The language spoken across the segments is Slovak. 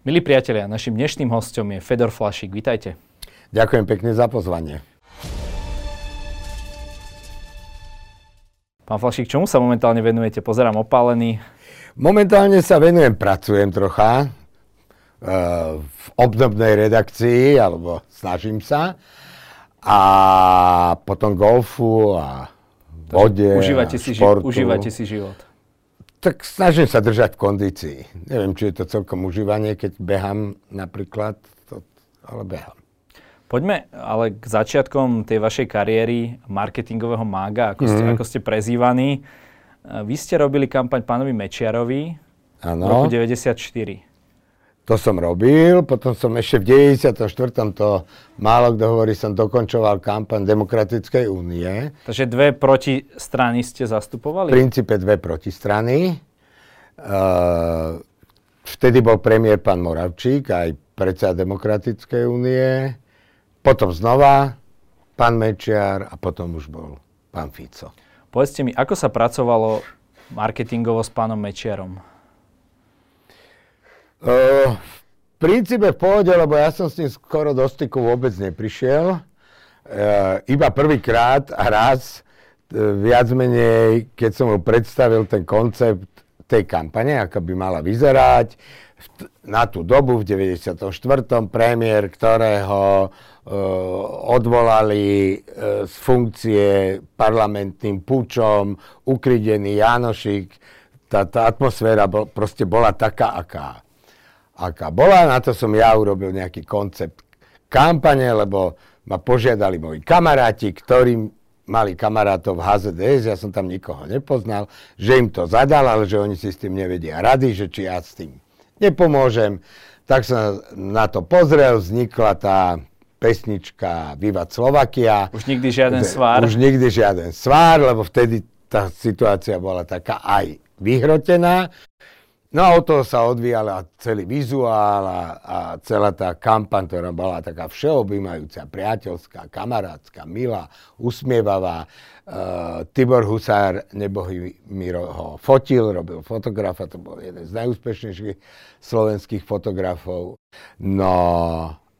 Milí priatelia, našim dnešným hostom je Fedor Flašik. Vítajte. Ďakujem pekne za pozvanie. Pán Flašik, čomu sa momentálne venujete? Pozerám opálený. Momentálne sa venujem, pracujem trocha e, v obdobnej redakcii, alebo snažím sa. A potom golfu a vode užívate, a si, športu. užívate si život. Tak snažím sa držať v kondícii. Neviem, či je to celkom užívanie, keď behám napríklad, to, ale behám. Poďme ale k začiatkom tej vašej kariéry marketingového mága, ako ste, mm. ako ste prezývaní. Vy ste robili kampaň pánovi Mečiarovi ano. v roku 94. To som robil, potom som ešte v 94. to málo kto hovorí, som dokončoval kampaň Demokratickej únie. Takže dve protistrany ste zastupovali? V princípe dve protistrany. Uh, vtedy bol premiér pán Moravčík, aj predseda Demokratickej únie. Potom znova pán Mečiar a potom už bol pán Fico. Povedzte mi, ako sa pracovalo marketingovo s pánom Mečiarom? Uh, v princípe v pohode, lebo ja som s ním skoro do styku vôbec neprišiel. Uh, iba prvýkrát a raz, uh, viac menej, keď som mu predstavil ten koncept tej kampane, ako by mala vyzerať, na tú dobu v 94. premiér, ktorého uh, odvolali uh, z funkcie parlamentným púčom, ukridený Janošik, tá, tá atmosféra bol, proste bola taká, aká aká bola. Na to som ja urobil nejaký koncept kampane, lebo ma požiadali moji kamaráti, ktorí mali kamarátov v HZDS, ja som tam nikoho nepoznal, že im to zadal, ale že oni si s tým nevedia rady, že či ja s tým nepomôžem. Tak som na to pozrel, vznikla tá pesnička Viva Slovakia. Už nikdy žiaden svár. Už nikdy žiaden svár, lebo vtedy tá situácia bola taká aj vyhrotená. No a od toho sa odvíjala celý vizuál a, a celá tá kampaň, ktorá bola taká všeobjímajúca, priateľská, kamarátska, milá, usmievavá. Uh, Tibor Husár, nebohý mi ho fotil, robil fotografa, to bol jeden z najúspešnejších slovenských fotografov. No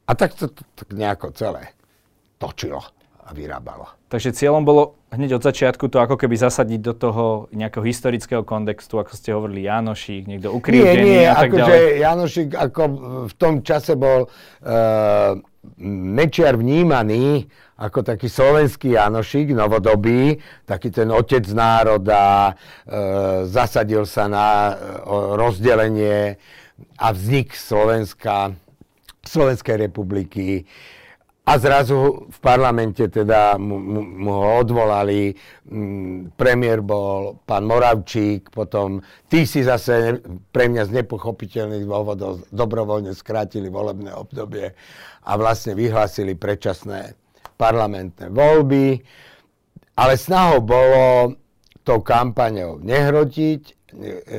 a tak to, to, to nejako celé točilo a vyrábalo. Takže cieľom bolo hneď od začiatku to ako keby zasadiť do toho nejakého historického kontextu, ako ste hovorili, Janošík, niekto ukrivdený nie, nie, a tak ako ďalej. Janošík ako v tom čase bol uh, Mečiar vnímaný ako taký slovenský Janošík, novodobý, taký ten otec národa, uh, zasadil sa na uh, rozdelenie a vznik Slovenska, Slovenskej republiky. Uh, a zrazu v parlamente teda mu, mu, mu ho odvolali, mm, premiér bol pán Moravčík, potom tí si zase pre mňa z nepochopiteľných dôvodov dobrovoľne skrátili volebné obdobie a vlastne vyhlásili predčasné parlamentné voľby. Ale snahou bolo tou kampaňou nehrotiť.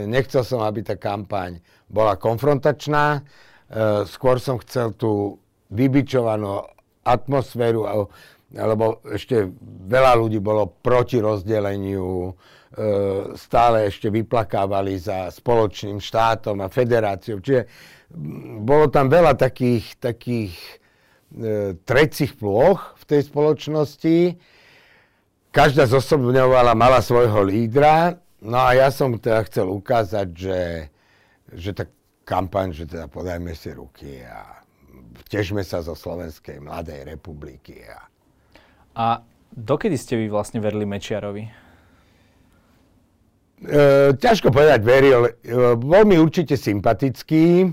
Nechcel som, aby tá kampaň bola konfrontačná. E, skôr som chcel tú vybičovanú atmosféru, lebo ešte veľa ľudí bolo proti rozdeleniu, e, stále ešte vyplakávali za spoločným štátom a federáciou. Čiže bolo tam veľa takých, takých e, trecích plôch v tej spoločnosti. Každá zosobňovala, mala svojho lídra. No a ja som teda chcel ukázať, že, že tá kampaň, že teda podajme si ruky a težme sa zo Slovenskej mladej republiky. A... a dokedy ste vy vlastne verili Mečiarovi? E, ťažko povedať, veril. E, bol mi určite sympatický.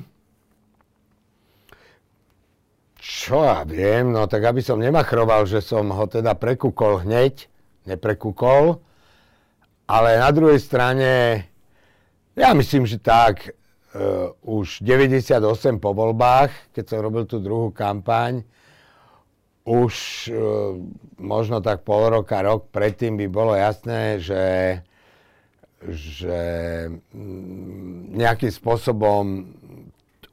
Čo ja viem, no tak aby som nemachroval, že som ho teda prekúkol hneď, neprekúkol. Ale na druhej strane, ja myslím, že tak, uh, už 98 po voľbách, keď som robil tú druhú kampaň, už uh, možno tak pol roka, rok predtým by bolo jasné, že, že mm, nejakým spôsobom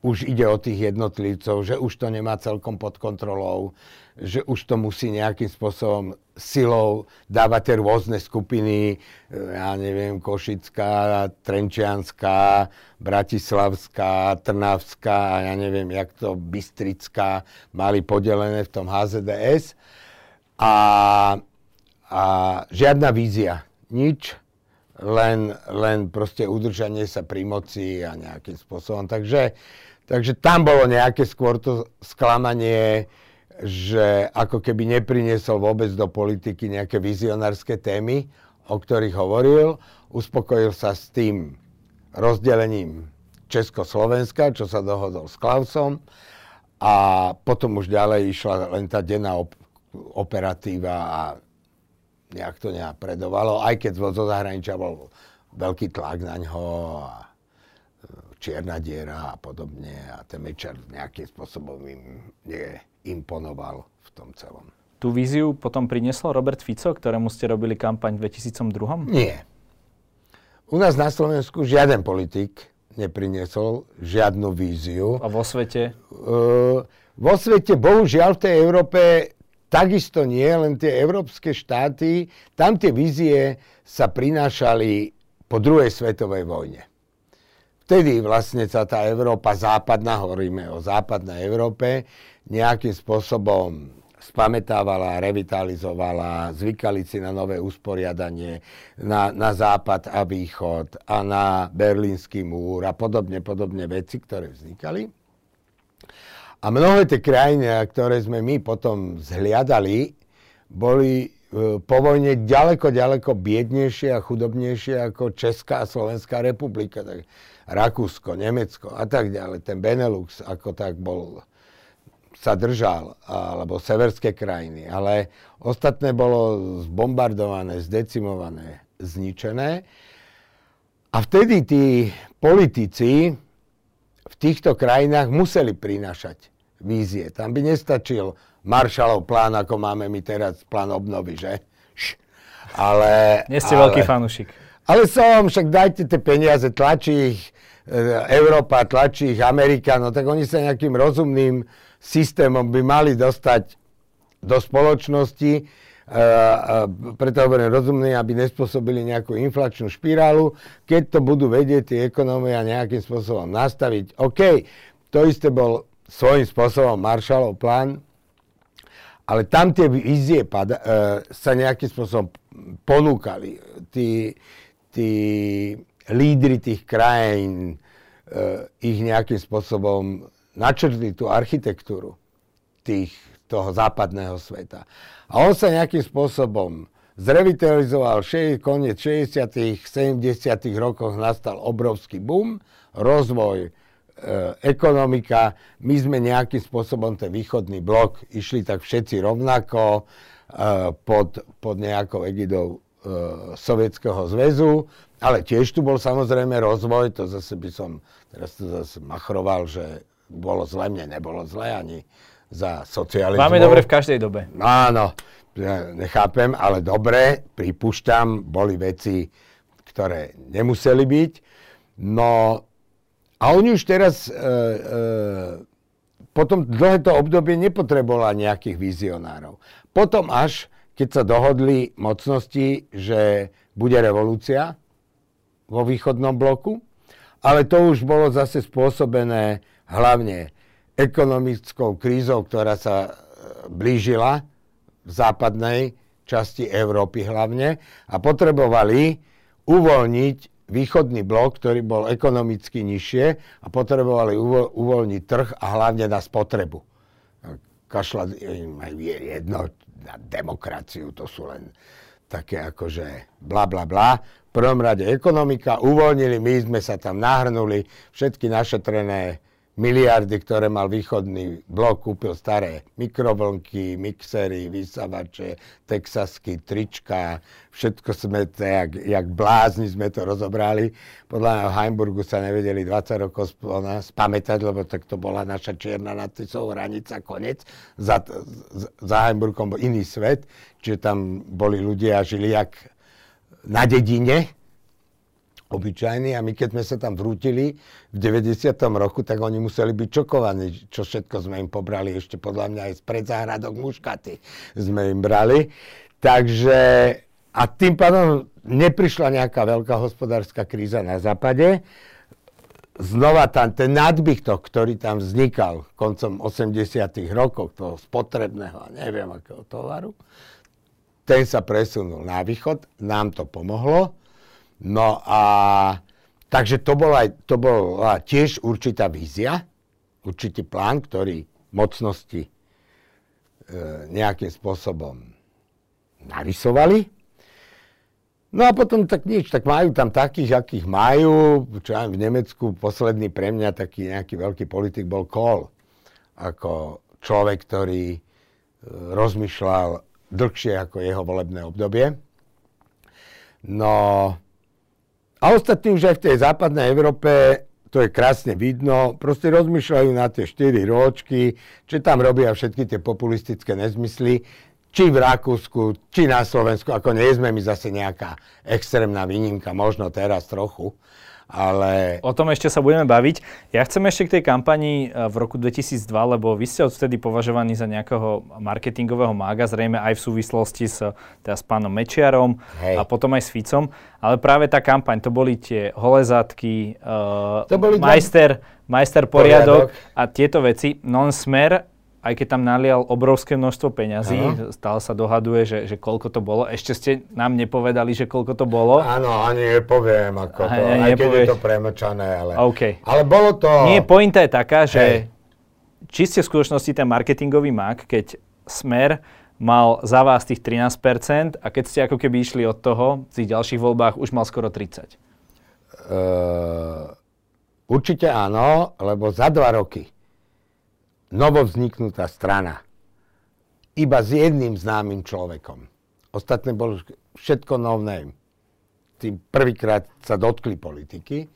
už ide o tých jednotlivcov, že už to nemá celkom pod kontrolou, že už to musí nejakým spôsobom silou dávať rôzne skupiny, ja neviem, Košická, Trenčianská, Bratislavská, Trnavská a ja neviem, jak to Bystrická mali podelené v tom HZDS. A, a žiadna vízia, nič, len, len proste udržanie sa pri moci a nejakým spôsobom. Takže, takže tam bolo nejaké skôr to sklamanie, že ako keby nepriniesol vôbec do politiky nejaké vizionárske témy, o ktorých hovoril. Uspokojil sa s tým rozdelením Československa, čo sa dohodol s Klausom. A potom už ďalej išla len tá denná op- operatíva a nejak to nepredovalo, aj keď zo zahraničia bol veľký tlak na ňo a e, čierna diera a podobne a ten Mečer nejakým spôsobom im neimponoval v tom celom. Tú víziu potom priniesol Robert Fico, ktorému ste robili kampaň v 2002? Nie. U nás na Slovensku žiaden politik nepriniesol žiadnu víziu. A vo svete? Uh, vo svete, bohužiaľ, v tej Európe Takisto nie, len tie európske štáty, tam tie vízie sa prinášali po druhej svetovej vojne. Vtedy vlastne sa tá Európa západná, hovoríme o západnej Európe, nejakým spôsobom spametávala, revitalizovala, zvykali si na nové usporiadanie, na, na západ a východ a na berlínsky múr a podobne, podobne veci, ktoré vznikali. A mnohé tie krajiny, ktoré sme my potom zhliadali, boli e, po vojne ďaleko, ďaleko biednejšie a chudobnejšie ako Česká a Slovenská republika. Tak Rakúsko, Nemecko a tak ďalej. Ten Benelux ako tak bol, sa držal, alebo severské krajiny. Ale ostatné bolo zbombardované, zdecimované, zničené. A vtedy tí politici v týchto krajinách museli prinášať vízie. Tam by nestačil Marshallov plán, ako máme my teraz, plán obnovy, že? Ale... Nie ste ale, veľký fanúšik. Ale som, však dajte tie peniaze, tlačí ich e, Európa, tlačí ich Amerika, no tak oni sa nejakým rozumným systémom by mali dostať do spoločnosti, Uh, uh, preto hovorím rozumný, aby nespôsobili nejakú inflačnú špirálu. Keď to budú vedieť tie ekonómia nejakým spôsobom nastaviť, OK, to isté bol svojím spôsobom Marshallov plán, ale tam tie vízie pada, e, sa nejakým spôsobom ponúkali. Tí, tí lídry tých krajín e, ich nejakým spôsobom načrtli tú architektúru tých, toho západného sveta. A on sa nejakým spôsobom zrevitalizoval, še, koniec 60 70 rokoch nastal obrovský boom, rozvoj E, ekonomika, my sme nejakým spôsobom ten východný blok išli tak všetci rovnako e, pod, pod nejakou egidou Sovietskeho zväzu, ale tiež tu bol samozrejme rozvoj, to zase by som teraz to zase machroval, že bolo zle, mne nebolo zle ani za socializmu. Máme dobre v každej dobe. Áno, ja nechápem, ale dobre, pripúšťam, boli veci, ktoré nemuseli byť. No, a oni už teraz, e, e, potom dlhé to obdobie nepotrebovala nejakých vizionárov. Potom až, keď sa dohodli mocnosti, že bude revolúcia vo východnom bloku, ale to už bolo zase spôsobené hlavne ekonomickou krízou, ktorá sa e, blížila v západnej časti Európy hlavne a potrebovali uvoľniť východný blok, ktorý bol ekonomicky nižšie a potrebovali uvo- uvoľniť trh a hlavne na spotrebu. Kašľať im aj jedno na demokraciu, to sú len také akože bla bla bla. V prvom rade ekonomika, uvoľnili, my sme sa tam nahrnuli, všetky našetrené miliardy, ktoré mal východný blok, kúpil staré mikrovlnky, mixery, vysavače, texasky, trička, všetko sme jak, jak blázni sme to rozobrali. Podľa mňa v Heimburgu sa nevedeli 20 rokov spamätať, lebo tak to bola naša čierna nad Tisou hranica, konec. Za, za Heimburgom bol iný svet, čiže tam boli ľudia žili jak na dedine, obyčajní a my keď sme sa tam vrútili v 90. roku, tak oni museli byť čokovaní, čo všetko sme im pobrali, ešte podľa mňa aj z predzáhradok muškaty sme im brali. Takže a tým pádom neprišla nejaká veľká hospodárska kríza na západe. Znova tam ten nadbytok, ktorý tam vznikal koncom 80. rokov, toho spotrebného, neviem akého tovaru, ten sa presunul na východ, nám to pomohlo No a takže to bola, to bola tiež určitá vízia, určitý plán, ktorý mocnosti e, nejakým spôsobom narysovali. No a potom tak nič, tak majú tam takých, akých majú. Čo aj v Nemecku posledný pre mňa taký nejaký veľký politik bol Kohl. Ako človek, ktorý e, rozmýšľal dlhšie ako jeho volebné obdobie. No, a ostatní už aj v tej západnej Európe, to je krásne vidno, proste rozmýšľajú na tie 4 ročky, čo tam robia všetky tie populistické nezmysly, či v Rakúsku, či na Slovensku, ako nie sme my zase nejaká extrémna výnimka, možno teraz trochu ale... O tom ešte sa budeme baviť. Ja chcem ešte k tej kampani e, v roku 2002, lebo vy ste odtedy považovaní za nejakého marketingového mága, zrejme aj v súvislosti s, teda s pánom Mečiarom Hej. a potom aj s Ficom. Ale práve tá kampaň, to boli tie holezátky, uh, to boli majster, majster poriadok, poriadok a tieto veci. Non-smer aj keď tam nalial obrovské množstvo peňazí, ano. stále sa dohaduje, že, že koľko to bolo. Ešte ste nám nepovedali, že koľko to bolo. Áno, ani nepoviem, ako to, aj, aj keď je to premlčané, ale, okay. ale bolo to... Nie, pointa je taká, že Hej. či ste v skutočnosti ten marketingový mak, keď Smer mal za vás tých 13% a keď ste ako keby išli od toho, v tých ďalších voľbách už mal skoro 30%. Uh, ehm, určite áno, lebo za dva roky novovzniknutá strana. Iba s jedným známym človekom. Ostatné bolo všetko no name. Tým prvýkrát sa dotkli politiky.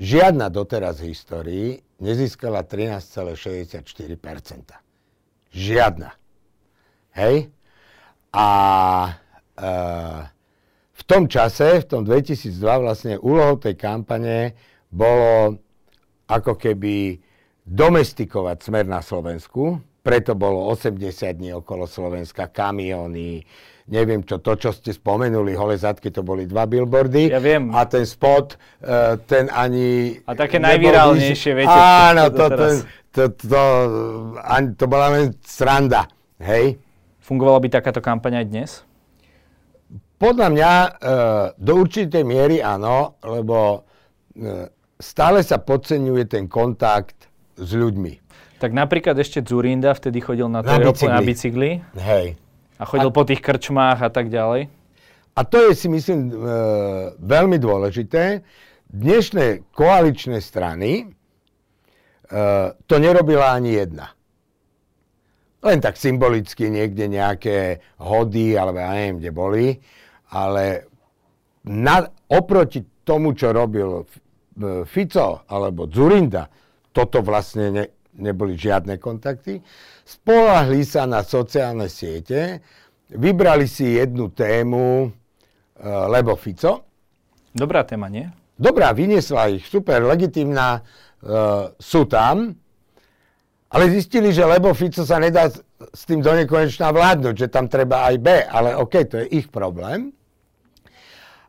Žiadna doteraz v histórii nezískala 13,64%. Žiadna. Hej? A e, v tom čase, v tom 2002, vlastne úlohou tej kampane bolo ako keby domestikovať smer na Slovensku, preto bolo 80 dní okolo Slovenska, kamiony, neviem čo, to, čo ste spomenuli, hole zadky, to boli dva billboardy. Ja viem. A ten spot, uh, ten ani... A také najvirálnejšie, viete. Áno, to, to, to, to, ani, to bola len sranda, hej. Fungovala by takáto kampaň aj dnes? Podľa mňa uh, do určitej miery áno, lebo uh, stále sa podceňuje ten kontakt s ľuďmi. Tak napríklad ešte Zurinda vtedy chodil na, na, bicykli. na bicykli. Hej. A chodil a... po tých krčmách a tak ďalej. A to je si myslím e, veľmi dôležité. Dnešné koaličné strany e, to nerobila ani jedna. Len tak symbolicky niekde nejaké hody, alebo ja neviem, kde boli. Ale na, oproti tomu, čo robil Fico alebo Zurinda, toto vlastne ne, neboli žiadne kontakty. Spolahli sa na sociálne siete, vybrali si jednu tému, e, lebo Fico. Dobrá téma, nie? Dobrá, vyniesla ich, super, legitimná, e, sú tam, ale zistili, že lebo Fico sa nedá s tým do nekonečná vládnuť, že tam treba aj B, ale OK, to je ich problém.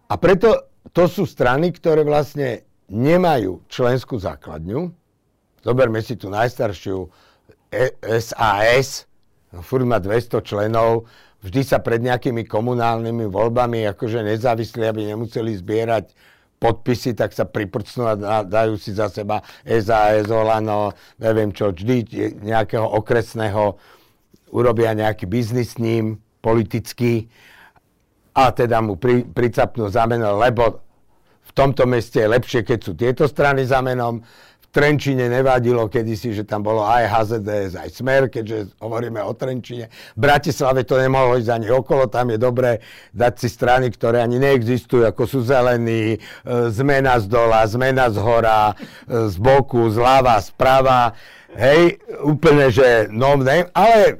A preto to sú strany, ktoré vlastne nemajú členskú základňu, Zoberme si tú najstaršiu SAS, e, furt má 200 členov, vždy sa pred nejakými komunálnymi voľbami akože nezávislí, aby nemuseli zbierať podpisy, tak sa priprcnú a dajú si za seba SAS, Olano, neviem čo, vždy nejakého okresného urobia nejaký biznis s ním, politický, a teda mu pri, pricapnú za meno, lebo v tomto meste je lepšie, keď sú tieto strany za menom. Trenčine nevadilo kedysi, že tam bolo aj HZDS, aj Smer, keďže hovoríme o Trenčine. V Bratislave to nemohlo ísť ani okolo, tam je dobré dať si strany, ktoré ani neexistujú, ako sú zelení, e, zmena z dola, zmena z hora, e, z boku, zľava, sprava. Hej, úplne, že no name, ale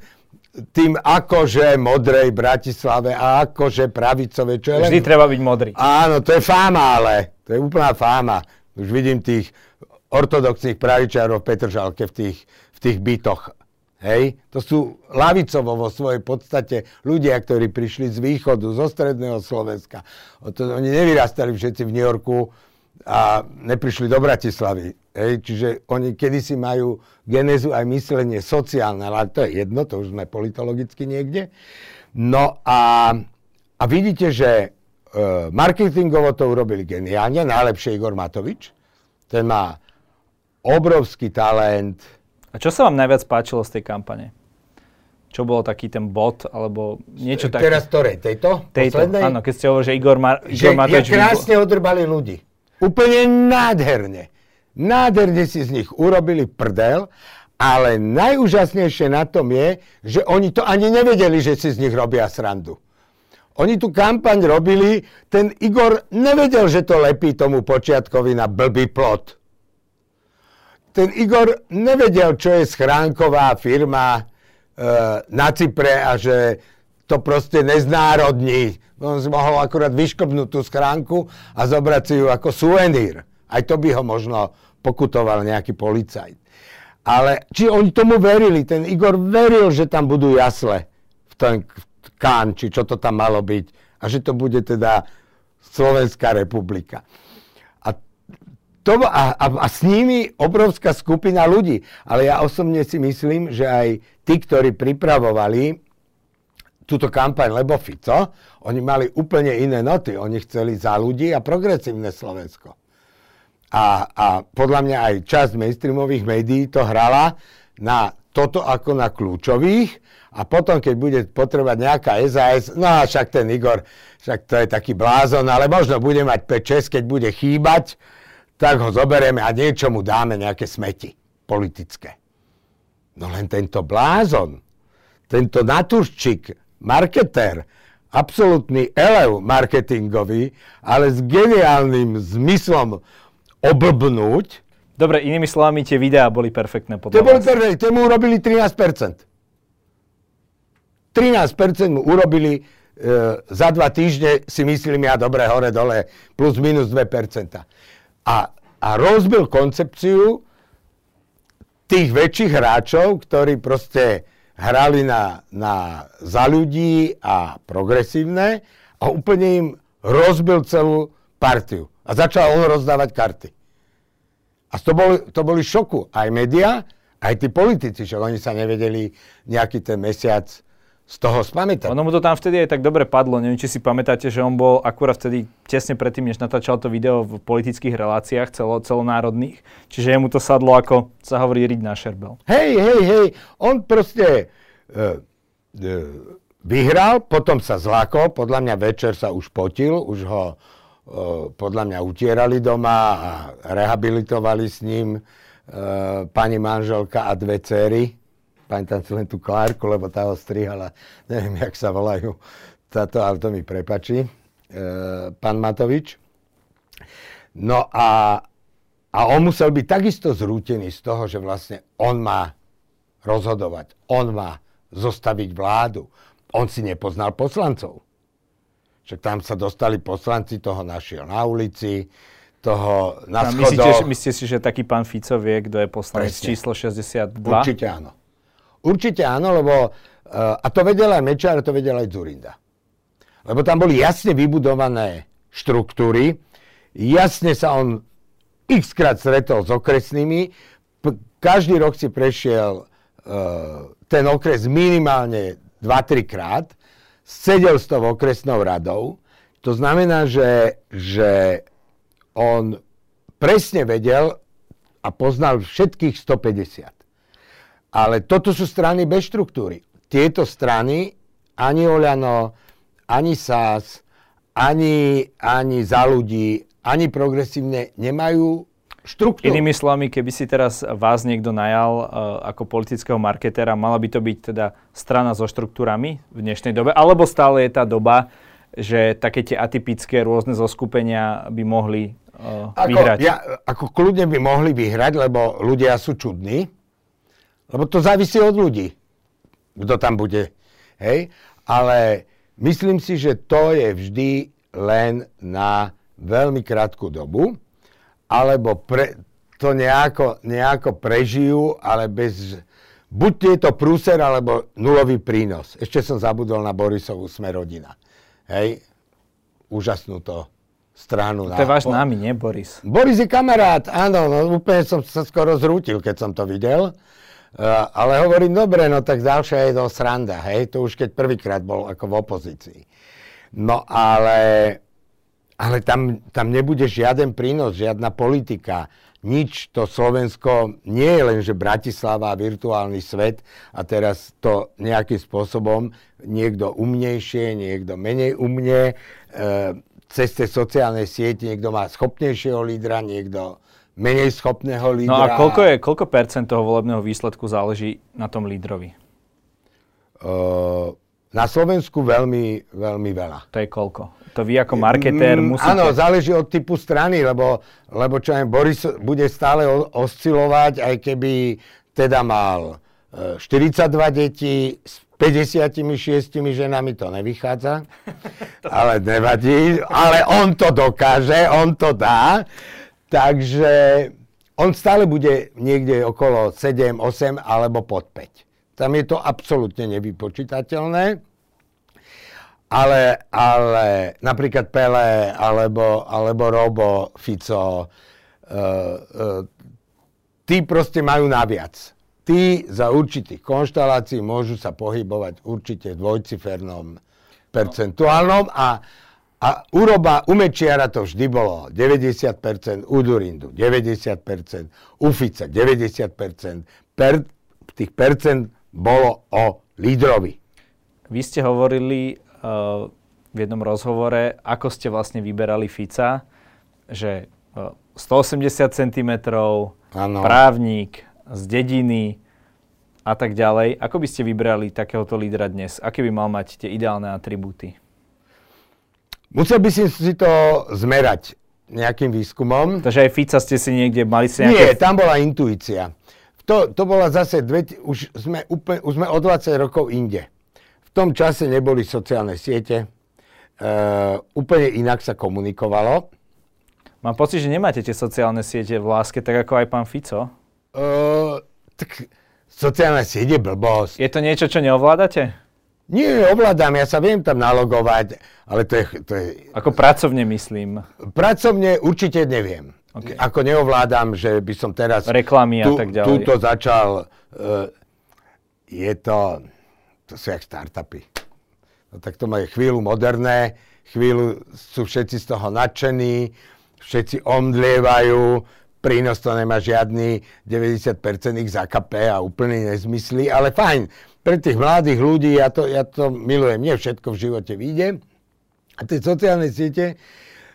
tým akože modrej Bratislave a akože pravicové, čo je Vždy len... treba byť modrý. Áno, to je fáma, ale To je úplná fáma. Už vidím tých ortodoxných pravičárov v Petržalke v tých, v tých bytoch. Hej? To sú lavicovo vo svojej podstate ľudia, ktorí prišli z východu, zo stredného Slovenska. Oni nevyrastali všetci v New Yorku a neprišli do Bratislavy. Hej? Čiže oni kedysi majú genézu aj myslenie sociálne, ale to je jedno, to už sme politologicky niekde. No a, a vidíte, že e, marketingovo to urobili geniálne, najlepšie Igor Matovič. Ten má obrovský talent. A čo sa vám najviac páčilo z tej kampane? Čo bolo taký ten bod, alebo niečo také? Teraz ktorej? Tejto? Tejto, Poslednej? áno, keď ste hovorili, že Igor, Mar- Igor že Matovič... Že krásne odrbali ľudí. Úplne nádherne. Nádherne si z nich urobili prdel, ale najúžasnejšie na tom je, že oni to ani nevedeli, že si z nich robia srandu. Oni tu kampaň robili, ten Igor nevedel, že to lepí tomu počiatkovi na blbý plot ten Igor nevedel, čo je schránková firma e, na Cypre a že to proste neznárodní. On si mohol akurát vyškopnúť tú schránku a zobrať si ju ako suvenír. Aj to by ho možno pokutoval nejaký policajt. Ale či oni tomu verili? Ten Igor veril, že tam budú jasle v ten kán, či čo to tam malo byť. A že to bude teda Slovenská republika to, a, a, a s nimi obrovská skupina ľudí. Ale ja osobne si myslím, že aj tí, ktorí pripravovali túto kampaň Lebo Fico, oni mali úplne iné noty. Oni chceli za ľudí a progresívne Slovensko. A, a podľa mňa aj časť mainstreamových médií to hrala na toto ako na kľúčových a potom, keď bude potrebať nejaká SAS, no a však ten Igor, však to je taký blázon, ale možno bude mať 5-6, keď bude chýbať, tak ho zoberieme a niečo mu dáme, nejaké smeti politické. No len tento blázon, tento naturščik, marketér, absolútny elev marketingový, ale s geniálnym zmyslom oblbnúť. Dobre, inými slovami, tie videá boli perfektné podľa to boli perfektné, tie mu urobili 13%. 13% mu urobili e, za dva týždne, si myslím ja, dobre, hore, dole, plus minus 2% a, a rozbil koncepciu tých väčších hráčov, ktorí proste hrali na, na za ľudí a progresívne a úplne im rozbil celú partiu. A začal on rozdávať karty. A to boli, to boli šoku. Aj média, aj tí politici, že oni sa nevedeli nejaký ten mesiac z toho spamätať. Ono mu to tam vtedy aj tak dobre padlo. Neviem, či si pamätáte, že on bol akurát vtedy tesne predtým, než natáčal to video v politických reláciách celo, celonárodných. Čiže jemu to sadlo ako, sa hovorí, riť na šerbel. Hej, hej, hej. On proste uh, uh, vyhral, potom sa zlakol, podľa mňa večer sa už potil, už ho uh, podľa mňa utierali doma a rehabilitovali s ním uh, pani manželka a dve cery pamätám si len tú Klárku, lebo tá ho strihala, neviem, jak sa volajú, táto, ale to mi prepačí, e, pán Matovič. No a, a on musel byť takisto zrútený z toho, že vlastne on má rozhodovať, on má zostaviť vládu. On si nepoznal poslancov. Však tam sa dostali poslanci, toho našiel na ulici, toho na myslíte, myslíte si, že taký pán Fico vie, kto je poslanec Presne. číslo 62? Určite áno. Určite áno, lebo, uh, a to vedel aj Mečár, to vedel aj Zurinda. Lebo tam boli jasne vybudované štruktúry, jasne sa on x krát stretol s okresnými, každý rok si prešiel uh, ten okres minimálne 2-3 krát, sedel s tou okresnou radou, to znamená, že, že on presne vedel a poznal všetkých 150. Ale toto sú strany bez štruktúry. Tieto strany, ani Oľano, ani SAS, ani, ani za ľudí, ani progresívne nemajú štruktúru. Inými slovami, keby si teraz vás niekto najal uh, ako politického marketéra, mala by to byť teda strana so štruktúrami v dnešnej dobe, alebo stále je tá doba, že také tie atypické rôzne zoskupenia by mohli uh, ako, vyhrať? Ja, ako kľudne by mohli vyhrať, lebo ľudia sú čudní lebo to závisí od ľudí, kto tam bude. Hej? Ale myslím si, že to je vždy len na veľmi krátku dobu, alebo pre, to nejako, nejako prežijú, ale bez... Buď je to prúser, alebo nulový prínos. Ešte som zabudol na Borisovú sme rodina. Hej, úžasnú to stranu. To je váš námi, nie Boris? Boris je kamarát, áno, no, úplne som sa skoro zrútil, keď som to videl. Ale hovorím, dobre, no tak ďalšia je to sranda, hej, to už keď prvýkrát bol ako v opozícii. No ale, ale tam, tam nebude žiaden prínos, žiadna politika, nič. To Slovensko nie je len, že Bratislava a virtuálny svet a teraz to nejakým spôsobom niekto umnejšie, niekto menej umne, e, cez tie sociálne siete niekto má schopnejšieho lídra, niekto menej schopného lídra. No a koľko, je, koľko percent toho volebného výsledku záleží na tom lídrovi? Uh, na Slovensku veľmi, veľmi veľa. To je koľko? To vy ako marketér mm, musíte... Áno, záleží od typu strany, lebo, lebo čo aj Boris bude stále oscilovať, aj keby teda mal 42 e, detí s 56 ženami, to nevychádza, ale nevadí, ale on to dokáže, on to dá. Takže on stále bude niekde okolo 7, 8 alebo pod 5. Tam je to absolútne nevypočítateľné. Ale, ale napríklad Pele alebo, alebo Robo, Fico, uh, uh, tí proste majú naviac. Tí za určitých konštalácií môžu sa pohybovať určite v dvojcifernom percentuálnom a a uroba u Mečiara to vždy bolo 90%, u Durindu 90%, u Fica 90%. Per, tých percent bolo o lídrovi. Vy ste hovorili uh, v jednom rozhovore, ako ste vlastne vyberali Fica, že uh, 180 cm, ano. právnik z dediny a tak ďalej. Ako by ste vybrali takéhoto lídra dnes? Aké by mal mať tie ideálne atribúty? Musel by si si to zmerať nejakým výskumom. Takže aj Fica ste si niekde mali si nejaké... Nie, tam bola intuícia. To, to bola zase, dve, už, sme úplne, už sme o 20 rokov inde. V tom čase neboli sociálne siete, uh, úplne inak sa komunikovalo. Mám pocit, že nemáte tie sociálne siete v láske, tak ako aj pán Fico. Uh, tak sociálne siete blbosť. Je to niečo, čo neovládate? Nie, ovládam, ja sa viem tam nalogovať, ale to je... To je Ako pracovne myslím. Pracovne určite neviem. Okay. Ako neovládam, že by som teraz... Reklamy a tu, tak ďalej. Túto začal... Uh, je to... To sú jak startupy. No tak to je chvíľu moderné, chvíľu sú všetci z toho nadšení, všetci omdlievajú, prínos to nemá žiadny, 90% ich zakape a úplný nezmysly, ale fajn pre tých mladých ľudí, ja to, ja to milujem, nie všetko v živote vyjde. A tie sociálne siete,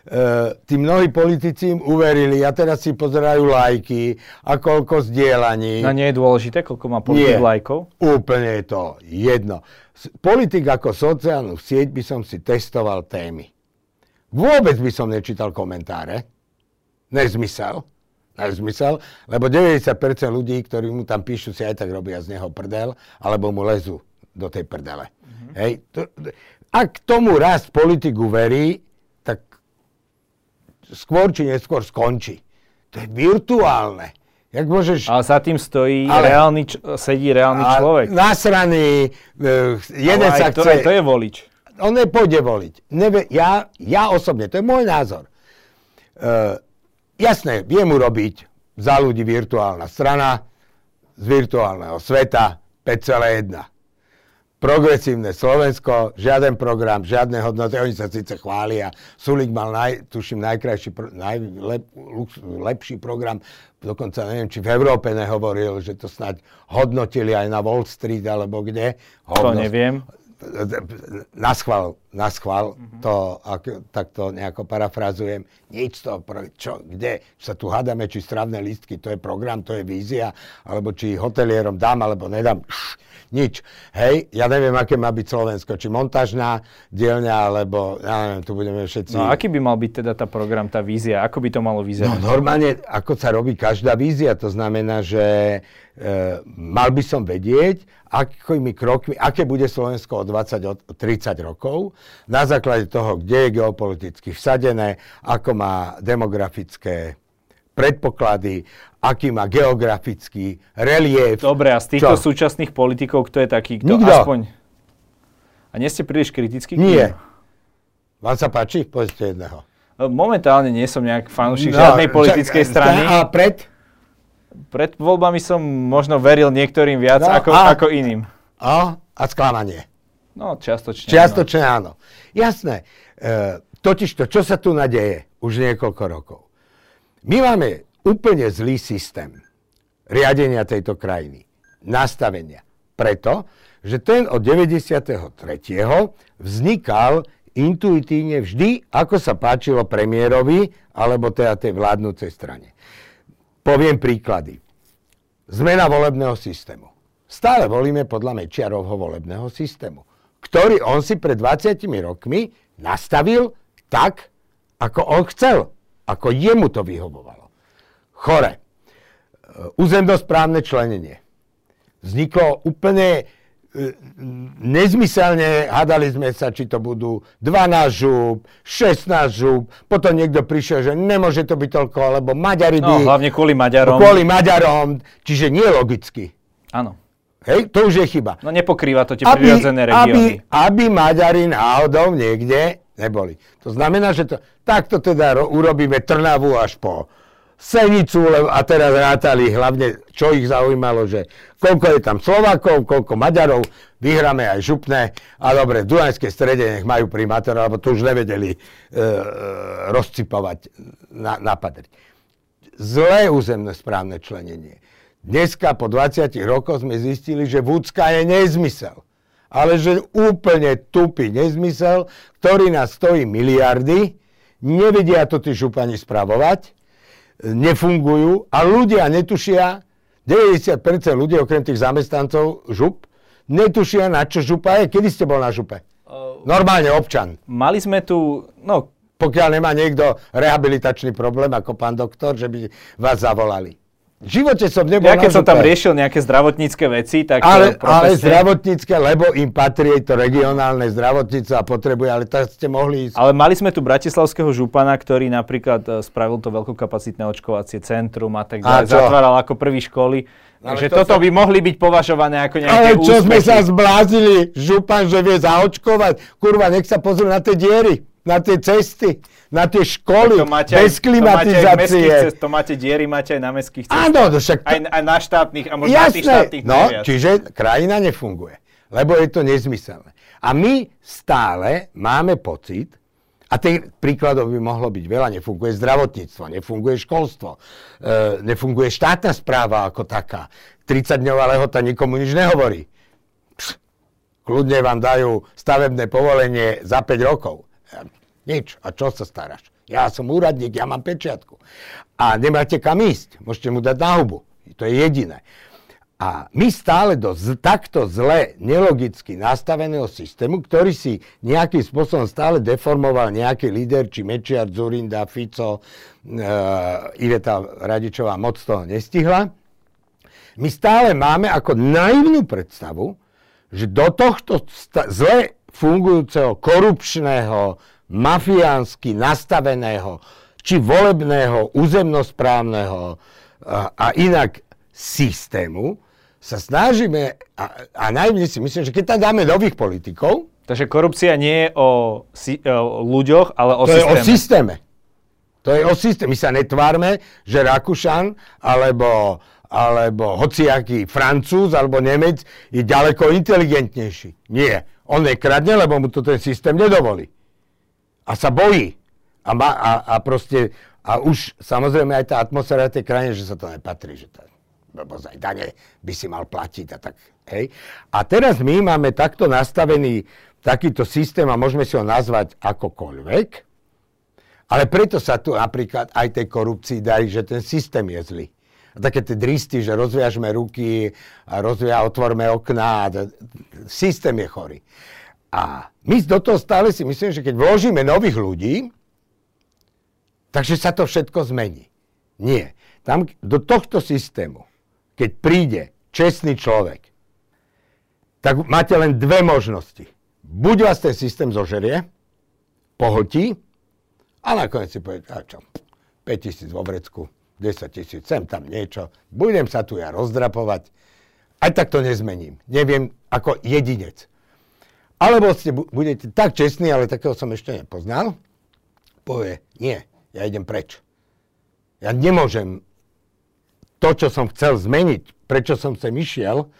e, tí mnohí politici im uverili a teraz si pozerajú lajky a koľko zdieľaní. No nie je dôležité, koľko má politik lajkov? úplne je to jedno. Politik ako sociálnu sieť by som si testoval témy. Vôbec by som nečítal komentáre. Nezmysel zmysel, lebo 90% ľudí, ktorí mu tam píšu, si aj tak robia z neho prdel, alebo mu lezú do tej prdele. Mm-hmm. Hej? To, ak tomu raz politiku verí, tak skôr či neskôr skončí. To je virtuálne. Jak môžeš... Ale za tým stojí ale, reálny, sedí reálny človek. Nasraný, uh, jeden ale sa to, chce... to je volič. On nepôjde voliť. Nebe, ja, ja osobne, to je môj názor. Uh, Jasné, viem urobiť za ľudí virtuálna strana z virtuálneho sveta 5,1. Progresívne Slovensko, žiaden program, žiadne hodnoty, oni sa síce chvália. Sulik mal, naj, tuším, najkrajší, najlepší program, dokonca neviem, či v Európe nehovoril, že to snáď hodnotili aj na Wall Street alebo kde. Hodnosť, to neviem na schvál, na schvál mm-hmm. to, ak, tak to nejako parafrazujem, nič to, čo, kde sa tu hádame, či stravné lístky, to je program, to je vízia, alebo či hotelierom dám, alebo nedám, nič. Hej, ja neviem, aké má byť Slovensko, či montážna dielňa, alebo, ja neviem, tu budeme všetci... No aký by mal byť teda tá program, tá vízia, ako by to malo vyzerať? No normálne, ako sa robí každá vízia, to znamená, že e, mal by som vedieť, akými krokmi, aké bude Slovensko o 20, o 30 rokov Na základe toho, kde je geopoliticky vsadené, ako má demografické predpoklady, aký má geografický relief. Dobre, a z týchto čo? súčasných politikov, kto je taký, kto Nikto. aspoň... A nie ste príliš kritickí? Nie. Vám sa páči? Povedzte jedného. Momentálne nie som nejak fanúšik no, žiadnej politickej čak, strany. A pred? Pred voľbami som možno veril niektorým viac no, ako, a, ako iným. A, a sklamanie. No, čiastočne. Čiastočne áno. áno. Jasné. E, totiž to, čo sa tu nadeje už niekoľko rokov. My máme úplne zlý systém riadenia tejto krajiny, nastavenia. Preto, že ten od 93. vznikal intuitívne vždy, ako sa páčilo premiérovi alebo teda tej vládnúcej strane. Poviem príklady. Zmena volebného systému. Stále volíme podľa Mečiarovho volebného systému, ktorý on si pred 20 rokmi nastavil tak, ako on chcel, ako jemu to vyhovovalo. Chore. Územnosprávne členenie. Vzniklo úplne E, nezmyselne hádali sme sa, či to budú 12 žúb, 16 žúb, potom niekto prišiel, že nemôže to byť toľko, lebo Maďari by... No, hlavne kvôli Maďarom. Kvôli Maďarom, čiže nie logicky. Áno. Hej, to už je chyba. No nepokrýva to tie prirodzené regióny. Aby, aby Maďari náhodou niekde neboli. To znamená, že to, takto teda ro, urobíme Trnavu až po Senicu, a teraz rátali hlavne, čo ich zaujímalo, že koľko je tam Slovákov, koľko Maďarov, vyhráme aj župné a dobre, v Dunajskej strede nech majú primátora, lebo to už nevedeli e, e, rozcipovať, na, napadriť. Zlé územné správne členenie. Dneska po 20 rokoch sme zistili, že Vúcka je nezmysel. Ale že úplne tupý nezmysel, ktorý nás stojí miliardy, nevedia to tí župani spravovať, nefungujú a ľudia netušia, 90% ľudí okrem tých zamestnancov žup, netušia na čo župa je. Kedy ste bol na župe? Normálne občan. Mali sme tu, no... Pokiaľ nemá niekto rehabilitačný problém ako pán doktor, že by vás zavolali. V živote som nebol Ja keď som tam riešil nejaké zdravotnícke veci, tak... Ale, profesne... ale zdravotnícke, lebo im patrí to regionálne zdravotníctvo a potrebuje, ale tak ste mohli ísť... Ale mali sme tu bratislavského župana, ktorý napríklad e, spravil to veľkokapacitné očkovacie centrum a tak ďalej. Zatváral ako prvý školy. No, Takže to toto sa... by mohli byť považované ako nejaké Ale čo úspechy. sme sa zblázili, župan, že vie zaočkovať. Kurva, nech sa pozrú na tie diery na tie cesty, na tie školy, to máte bez aj, klimatizácie. To máte, cest, to máte diery, máte aj na mestských cestách. Áno, no však... Aj, aj na štátnych a možno Jasné. na tých štátnych No, najviac. čiže krajina nefunguje, lebo je to nezmyselné. A my stále máme pocit, a tých príkladov by mohlo byť veľa, nefunguje zdravotníctvo, nefunguje školstvo, e, nefunguje štátna správa ako taká. 30-dňová lehota nikomu nič nehovorí. Pš, kľudne vám dajú stavebné povolenie za 5 rokov nič. A čo sa staráš? Ja som úradník, ja mám pečiatku. A nemáte kam ísť. Môžete mu dať na hubu. To je jediné. A my stále do z, takto zle, nelogicky nastaveného systému, ktorý si nejakým spôsobom stále deformoval nejaký líder, či Mečiar, Zurinda, Fico, e, Iveta Radičová moc toho nestihla, my stále máme ako naivnú predstavu, že do tohto sta- zle fungujúceho, korupčného, mafiánsky nastaveného, či volebného, územnosprávneho a, a inak systému, sa snažíme, a, a najmä si myslím, že keď tam dáme nových politikov... Takže korupcia nie je o, si, o ľuďoch, ale o to systéme. To je o systéme. To je o systéme. My sa netvárme, že Rakúšan alebo, alebo hociaký Francúz alebo Nemec je ďaleko inteligentnejší. Nie. On nekradne, lebo mu to ten systém nedovolí a sa bojí. A, má, a, a proste, a už samozrejme aj tá atmosféra tej krajine, že sa to nepatrí, že to, lebo aj dane by si mal platiť a tak, hej. A teraz my máme takto nastavený takýto systém a môžeme si ho nazvať akokoľvek, ale preto sa tu napríklad aj tej korupcii darí, že ten systém je zlý. A také tie dristy, že rozviažme ruky a rozvia, otvorme okná. Systém je chorý. A my do toho stále si myslím, že keď vložíme nových ľudí, takže sa to všetko zmení. Nie. Tam do tohto systému, keď príde čestný človek, tak máte len dve možnosti. buď vás ten systém zožerie, pohltí, a nakoniec si povie, a čo, 5 tisíc vo vrecku, 10 tisíc, sem tam niečo, budem sa tu ja rozdrapovať, aj tak to nezmením. Neviem, ako jedinec. Alebo ste, budete tak čestní, ale takého som ešte nepoznal, povie, nie, ja idem preč. Ja nemôžem to, čo som chcel zmeniť, prečo som sem išiel,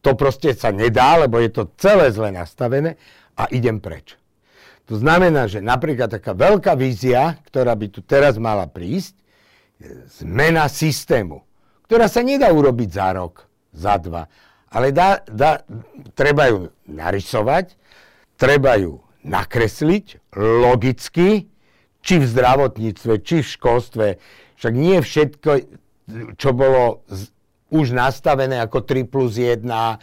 to proste sa nedá, lebo je to celé zle nastavené a idem preč. To znamená, že napríklad taká veľká vízia, ktorá by tu teraz mala prísť, zmena systému, ktorá sa nedá urobiť za rok, za dva, ale dá, dá, treba ju narysovať, treba ju nakresliť logicky, či v zdravotníctve, či v školstve. Však nie všetko, čo bolo už nastavené ako 3 plus 1, e,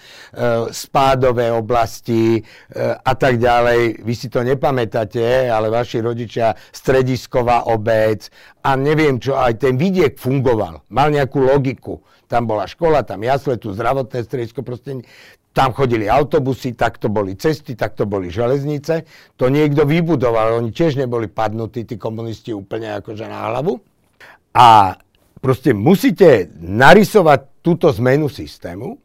spádové oblasti e, a tak ďalej. Vy si to nepamätáte, ale vaši rodičia stredisková obec a neviem čo, aj ten vidiek fungoval. Mal nejakú logiku. Tam bola škola, tam jasle, tu zdravotné stredisko, proste tam chodili autobusy, takto boli cesty, takto boli železnice. To niekto vybudoval, oni tiež neboli padnutí, tí komunisti úplne akože na hlavu. A proste musíte narysovať túto zmenu systému,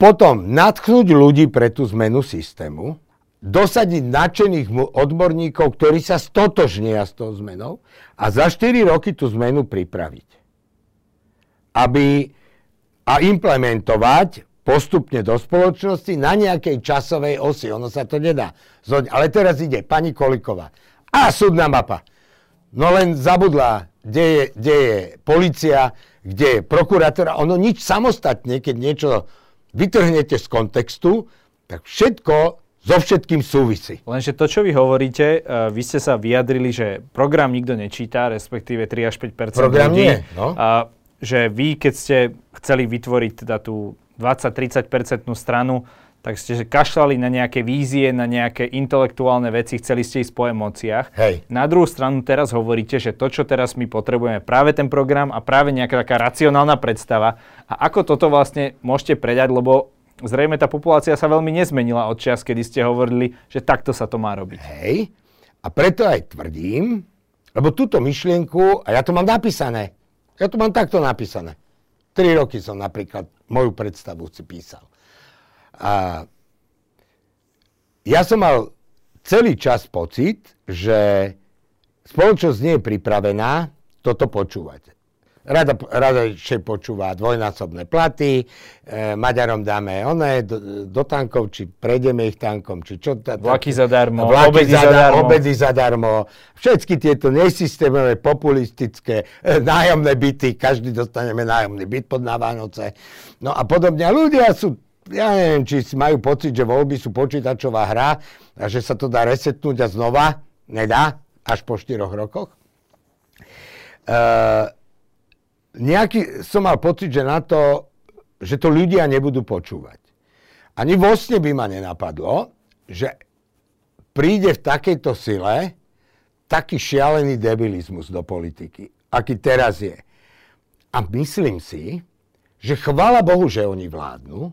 potom nadchnúť ľudí pre tú zmenu systému, dosadiť nadšených odborníkov, ktorí sa stotožnia s tou zmenou a za 4 roky tú zmenu pripraviť. Aby a implementovať postupne do spoločnosti na nejakej časovej osi. Ono sa to nedá. Ale teraz ide pani Koliková. A súdna mapa. No len zabudla, kde je, kde je policia, kde je prokurátor, ono nič samostatne, keď niečo vytrhnete z kontextu, tak všetko so všetkým súvisí. Lenže to, čo vy hovoríte, uh, vy ste sa vyjadrili, že program nikto nečíta, respektíve 3 až 5 program ľudí. Nie, no. A že vy, keď ste chceli vytvoriť teda tú 20-30% stranu, tak ste že kašľali na nejaké vízie, na nejaké intelektuálne veci, chceli ste ísť po emóciách. Hej. Na druhú stranu teraz hovoríte, že to, čo teraz my potrebujeme, práve ten program a práve nejaká taká racionálna predstava. A ako toto vlastne môžete predať, lebo zrejme tá populácia sa veľmi nezmenila od čas, kedy ste hovorili, že takto sa to má robiť. Hej, a preto aj tvrdím, lebo túto myšlienku, a ja to mám napísané, ja to mám takto napísané. Tri roky som napríklad moju predstavu si písal. A ja som mal celý čas pocit, že spoločnosť nie je pripravená toto počúvať. Rada, rada počúva dvojnásobné platy, e, Maďarom dáme one do, do tankov, či prejdeme ich tankom, či čo. Ta, vlaky zadarmo, vlaky obedy zadarmo. Obedy zadarmo. Všetky tieto nesystémové, populistické e, nájomné byty, každý dostaneme nájomný byt pod na Vánoce. No a podobne. Ľudia sú ja neviem, či majú pocit, že voľby sú počítačová hra a že sa to dá resetnúť a znova. Nedá, až po 4 rokoch. Uh, nejaký, som mal pocit, že na to, že to ľudia nebudú počúvať. Ani vo sne by ma nenapadlo, že príde v takejto sile taký šialený debilizmus do politiky, aký teraz je. A myslím si, že chvála Bohu, že oni vládnu,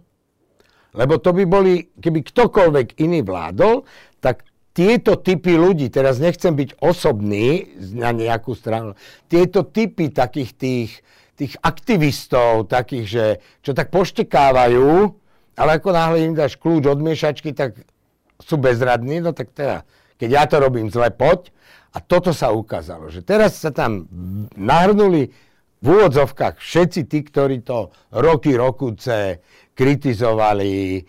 lebo to by boli, keby ktokoľvek iný vládol, tak tieto typy ľudí, teraz nechcem byť osobný na nejakú stranu, tieto typy takých tých, tých aktivistov, takých, že čo tak poštekávajú, ale ako náhle im dáš kľúč od miešačky, tak sú bezradní, no tak teda, keď ja to robím zle, poď. A toto sa ukázalo, že teraz sa tam nahrnuli v úvodzovkách všetci tí, ktorí to roky, rokuce kritizovali,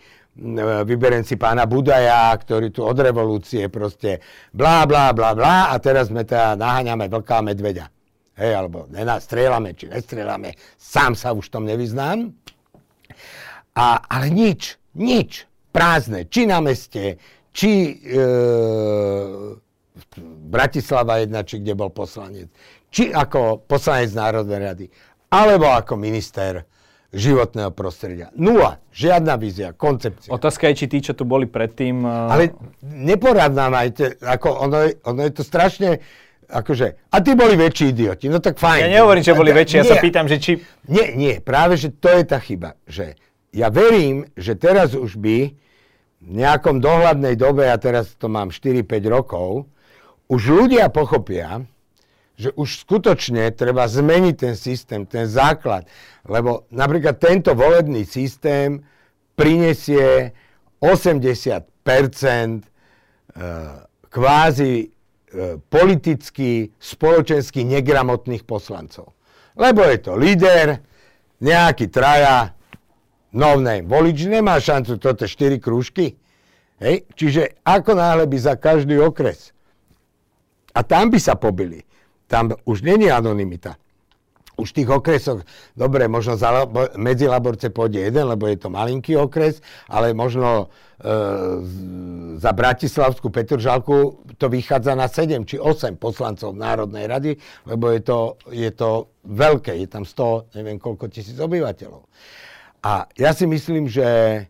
vyberiem si pána Budaja, ktorý tu od revolúcie proste blá, blá, blá, blá a teraz sme teda naháňame vlká medveďa. Hej, alebo nenastrieľame, či nestrieľame, sám sa už tom nevyznám. A, ale nič, nič, prázdne, či na meste, či e, Bratislava jedna, či kde bol poslanec, či ako poslanec Národnej rady, alebo ako minister životného prostredia. Nula. Žiadna vízia, koncepcia. Otázka je, či tí, čo tu boli predtým... Uh... Ale neporad nám aj, ako ono, je, ono je to strašne, akože, a tí boli väčší idioti, no tak fajn. Ja nehovorím, že boli väčší, ja sa pýtam, že či... Nie, nie, práve, že to je tá chyba, že ja verím, že teraz už by v nejakom dohľadnej dobe, a teraz to mám 4-5 rokov, už ľudia pochopia, že už skutočne treba zmeniť ten systém, ten základ. Lebo napríklad tento volebný systém prinesie 80 kvázi e, politicky, spoločensky negramotných poslancov. Lebo je to líder, nejaký traja, no name. Volič nemá šancu toto 4 krúžky. Hej? Čiže ako náhle by za každý okres. A tam by sa pobili. Tam už není anonimita už v tých okresoch, dobre, možno za, medzi Laborce pôjde jeden, lebo je to malinký okres, ale možno e, za Bratislavskú Petržalku to vychádza na 7 či 8 poslancov Národnej rady, lebo je to, je to veľké, je tam 100, neviem koľko tisíc obyvateľov. A ja si myslím, že,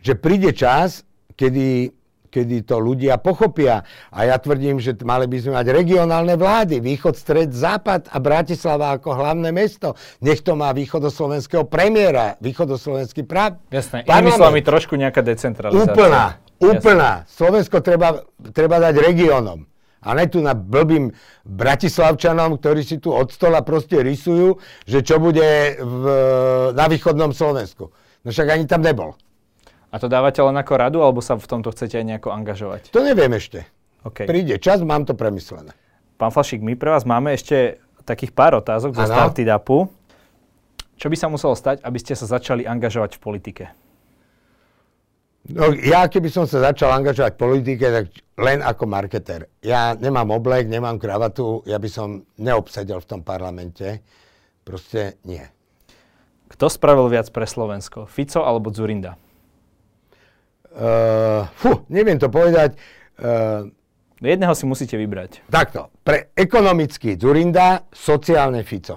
že príde čas, kedy kedy to ľudia pochopia. A ja tvrdím, že mali by sme mať regionálne vlády, východ, stred, západ a Bratislava ako hlavné mesto. Nech to má východoslovenského premiéra, východoslovenský práv. Jasné, inými slovami trošku nejaká decentralizácia. Úplná, úplná. Jasné. Slovensko treba, treba dať regiónom. A ne tu na blbým bratislavčanom, ktorí si tu od stola proste rysujú, že čo bude v, na východnom Slovensku. No však ani tam nebol. A to dávate len ako radu, alebo sa v tomto chcete aj nejako angažovať? To neviem ešte. Okay. Príde čas, mám to premyslené. Pán Flašik, my pre vás máme ešte takých pár otázok zo Startidapu. Čo by sa muselo stať, aby ste sa začali angažovať v politike? No, ja keby som sa začal angažovať v politike, tak len ako marketer. Ja nemám oblek, nemám kravatu, ja by som neobsedel v tom parlamente. Proste nie. Kto spravil viac pre Slovensko? Fico alebo Zurinda? Uh, fú, neviem to povedať. Uh, Jedného si musíte vybrať. Takto. Pre ekonomický Zurinda, sociálne Fico.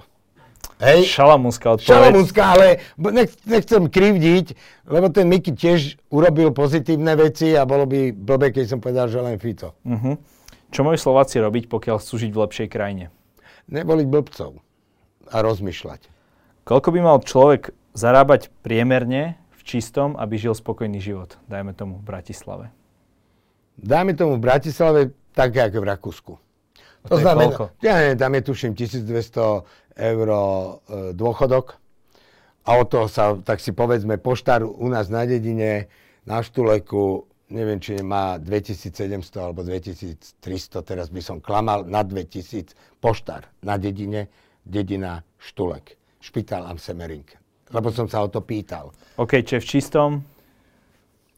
Hej. Šalamúnska odpoveď. Šalamúnska, ale nech, nechcem krivdiť, lebo ten Miky tiež urobil pozitívne veci a bolo by blbé, keď som povedal, že len Fico. Uh-huh. Čo majú Slováci robiť, pokiaľ chcú žiť v lepšej krajine? Nevoliť blbcov a rozmýšľať. Koľko by mal človek zarábať priemerne, čistom, aby žil spokojný život, dajme tomu v Bratislave? Dajme tomu v Bratislave tak, ako v Rakúsku. To, to znamená, koľko? ja neviem, tam je tuším 1200 eur e, dôchodok a od toho sa, tak si povedzme, poštár u nás na dedine, na Štuleku, neviem, či má 2700 alebo 2300, teraz by som klamal, na 2000 poštár na dedine, dedina Štulek, špitál Am Semering lebo som sa o to pýtal. OK, čo je v čistom?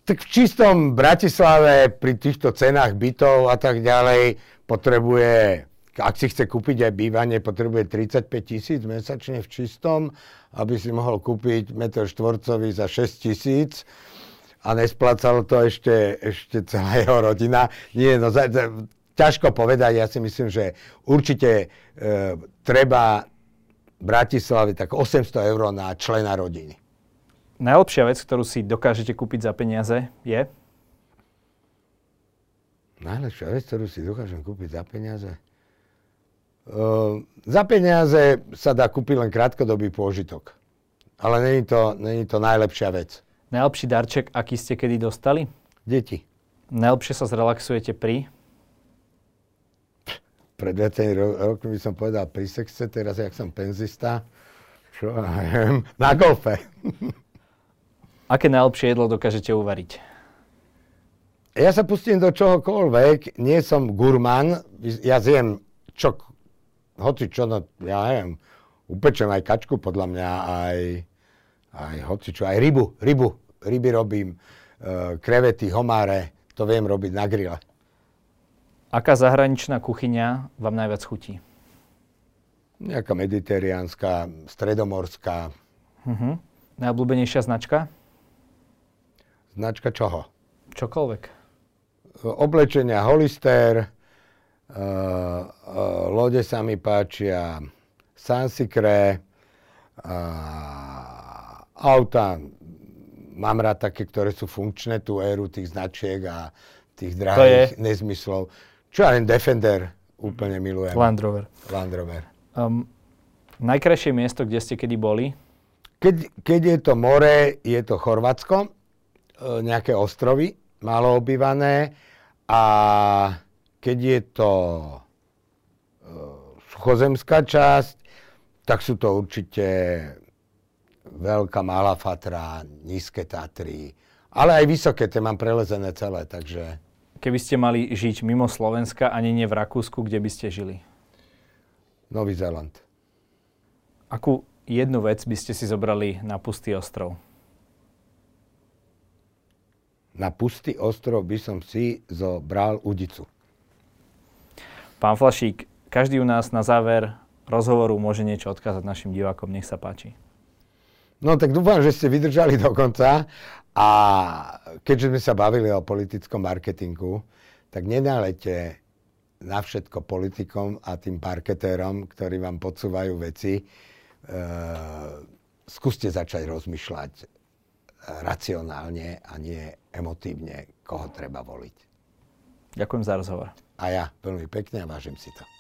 Tak v čistom Bratislave pri týchto cenách bytov a tak ďalej potrebuje, ak si chce kúpiť aj bývanie, potrebuje 35 tisíc mesačne v čistom, aby si mohol kúpiť metr štvorcový za 6 tisíc a nesplácalo to ešte, ešte celá jeho rodina. Nie, no za, za, ťažko povedať, ja si myslím, že určite e, treba Bratislave tak 800 eur na člena rodiny. Najlepšia vec, ktorú si dokážete kúpiť za peniaze, je? Najlepšia vec, ktorú si dokážem kúpiť za peniaze? Uh, za peniaze sa dá kúpiť len krátkodobý pôžitok. Ale není to, není to najlepšia vec. Najlepší darček, aký ste kedy dostali? Deti. Najlepšie sa zrelaxujete pri? Pred 20 ro- by som povedal pri sexe, teraz jak som penzista, čo neviem, na golfe. Aké najlepšie jedlo dokážete uvariť? Ja sa pustím do čohokoľvek, nie som gurman, ja zjem čo, hoci čo, no, ja neviem, upečem aj kačku podľa mňa, aj, aj hoci čo, aj rybu, rybu, ryby robím, uh, krevety, homáre, to viem robiť na grille. Aká zahraničná kuchyňa vám najviac chutí? Nejaká mediteránska, stredomorská. Uh-huh. Najobľúbenejšia značka? Značka čoho? Čokoľvek. Oblečenia Hollister, uh, uh, lode sa mi páčia, Sansicre, uh, auta, mám rád také, ktoré sú funkčné, tú éru tých značiek a tých drahých nezmyslov. Čo ja len Defender úplne milujem. Land Rover. Land Rover. Um, najkrajšie miesto, kde ste kedy boli? Keď, keď je to more, je to Chorvátsko, e, nejaké ostrovy, málo obývané a keď je to e, suchozemská časť, tak sú to určite Veľká Malá Fatra, Nízke Tatry, ale aj vysoké, tie mám prelezené celé, takže... Keby ste mali žiť mimo Slovenska, ani nie v Rakúsku, kde by ste žili? Nový Zéland. Akú jednu vec by ste si zobrali na pustý ostrov? Na pustý ostrov by som si zobral udicu. Pán Flašík, každý u nás na záver rozhovoru môže niečo odkázať našim divákom. Nech sa páči. No tak dúfam, že ste vydržali do konca a keďže sme sa bavili o politickom marketingu, tak nenálete na všetko politikom a tým parketérom, ktorí vám podsúvajú veci. E, skúste začať rozmýšľať racionálne a nie emotívne, koho treba voliť. Ďakujem za rozhovor. A ja veľmi pekne a vážim si to.